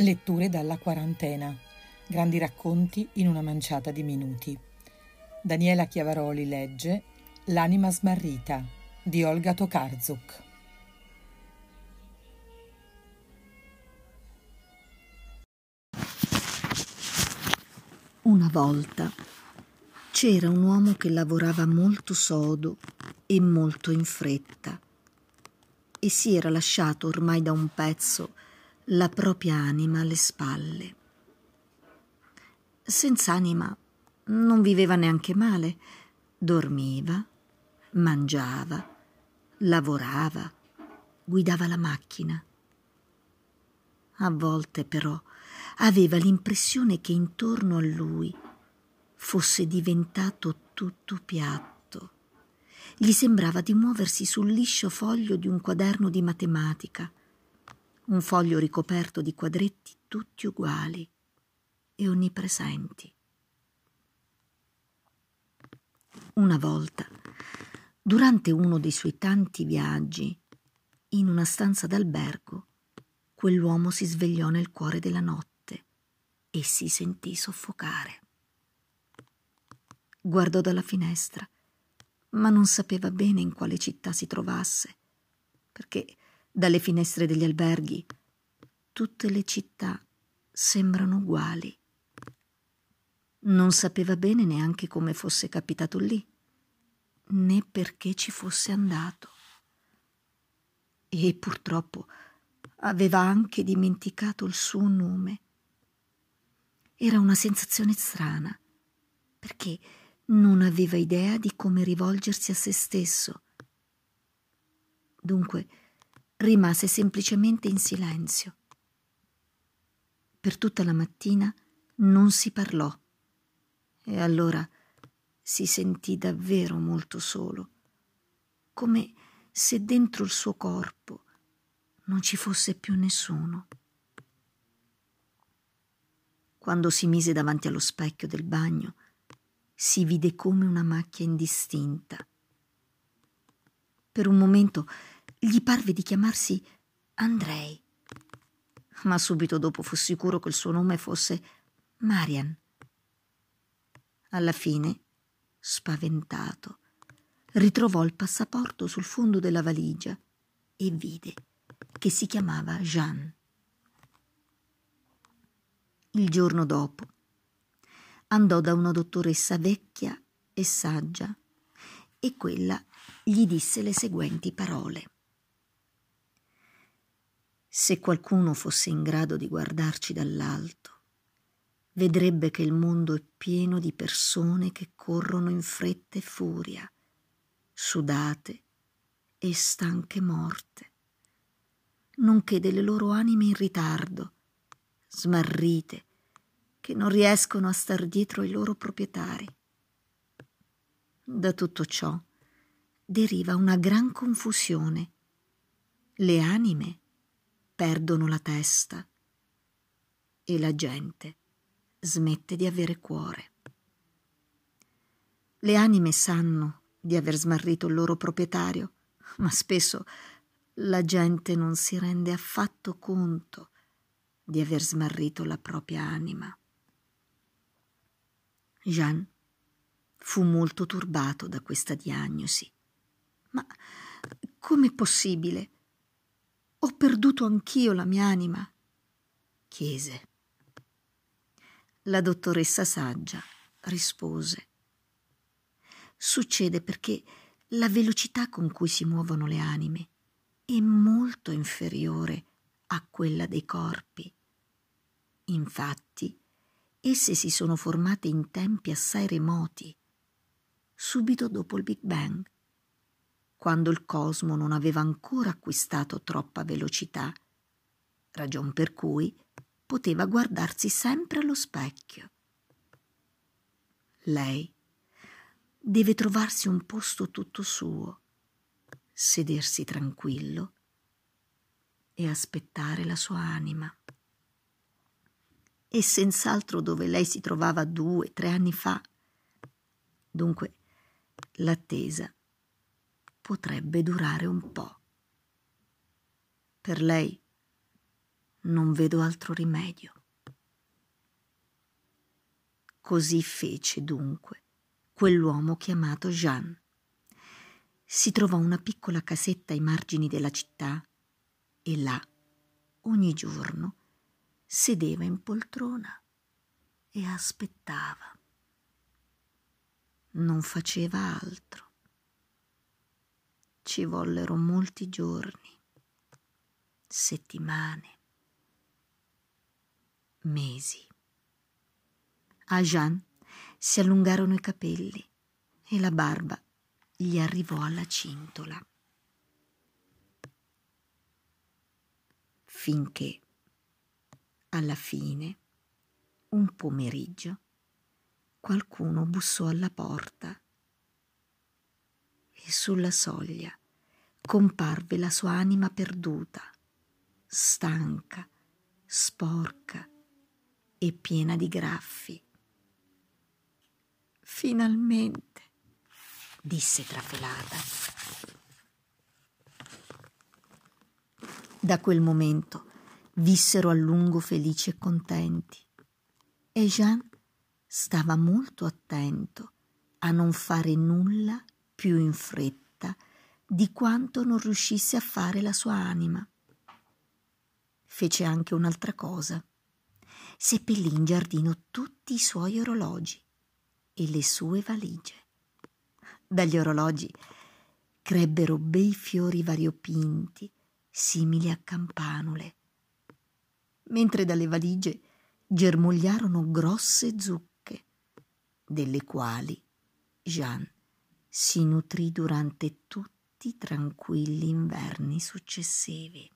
Letture dalla quarantena. Grandi racconti in una manciata di minuti. Daniela Chiavaroli legge L'anima smarrita di Olga Tokarzuk. Una volta c'era un uomo che lavorava molto sodo e molto in fretta e si era lasciato ormai da un pezzo la propria anima alle spalle. Senza anima non viveva neanche male, dormiva, mangiava, lavorava, guidava la macchina. A volte però aveva l'impressione che intorno a lui fosse diventato tutto piatto. Gli sembrava di muoversi sul liscio foglio di un quaderno di matematica un foglio ricoperto di quadretti tutti uguali e onnipresenti. Una volta, durante uno dei suoi tanti viaggi, in una stanza d'albergo, quell'uomo si svegliò nel cuore della notte e si sentì soffocare. Guardò dalla finestra, ma non sapeva bene in quale città si trovasse, perché dalle finestre degli alberghi. Tutte le città sembrano uguali. Non sapeva bene neanche come fosse capitato lì, né perché ci fosse andato. E purtroppo aveva anche dimenticato il suo nome. Era una sensazione strana, perché non aveva idea di come rivolgersi a se stesso. Dunque, rimase semplicemente in silenzio. Per tutta la mattina non si parlò e allora si sentì davvero molto solo, come se dentro il suo corpo non ci fosse più nessuno. Quando si mise davanti allo specchio del bagno, si vide come una macchia indistinta. Per un momento gli parve di chiamarsi Andrei, ma subito dopo fu sicuro che il suo nome fosse Marian. Alla fine, spaventato, ritrovò il passaporto sul fondo della valigia e vide che si chiamava Jean. Il giorno dopo andò da una dottoressa vecchia e saggia e quella gli disse le seguenti parole. Se qualcuno fosse in grado di guardarci dall'alto, vedrebbe che il mondo è pieno di persone che corrono in fretta e furia, sudate e stanche morte, nonché delle loro anime in ritardo, smarrite, che non riescono a star dietro ai loro proprietari. Da tutto ciò deriva una gran confusione. Le anime perdono la testa e la gente smette di avere cuore. Le anime sanno di aver smarrito il loro proprietario, ma spesso la gente non si rende affatto conto di aver smarrito la propria anima. Jean fu molto turbato da questa diagnosi. Ma com'è possibile? Ho perduto anch'io la mia anima, chiese. La dottoressa saggia rispose. Succede perché la velocità con cui si muovono le anime è molto inferiore a quella dei corpi. Infatti, esse si sono formate in tempi assai remoti, subito dopo il Big Bang quando il cosmo non aveva ancora acquistato troppa velocità, ragion per cui poteva guardarsi sempre allo specchio. Lei deve trovarsi un posto tutto suo, sedersi tranquillo e aspettare la sua anima. E senz'altro dove lei si trovava due, tre anni fa. Dunque, l'attesa potrebbe durare un po'. Per lei non vedo altro rimedio. Così fece dunque quell'uomo chiamato Jean. Si trovò una piccola casetta ai margini della città e là, ogni giorno, sedeva in poltrona e aspettava. Non faceva altro. Ci vollero molti giorni, settimane, mesi. A Jean si allungarono i capelli e la barba gli arrivò alla cintola. Finché, alla fine, un pomeriggio, qualcuno bussò alla porta e sulla soglia comparve la sua anima perduta, stanca, sporca e piena di graffi. Finalmente, disse trafelata. Da quel momento vissero a lungo felici e contenti e Jean stava molto attento a non fare nulla più in fretta di quanto non riuscisse a fare la sua anima. Fece anche un'altra cosa. Seppellì in giardino tutti i suoi orologi e le sue valigie. Dagli orologi crebbero bei fiori variopinti, simili a campanule, mentre dalle valigie germogliarono grosse zucche, delle quali Jean si nutrì durante tutti i tranquilli inverni successivi.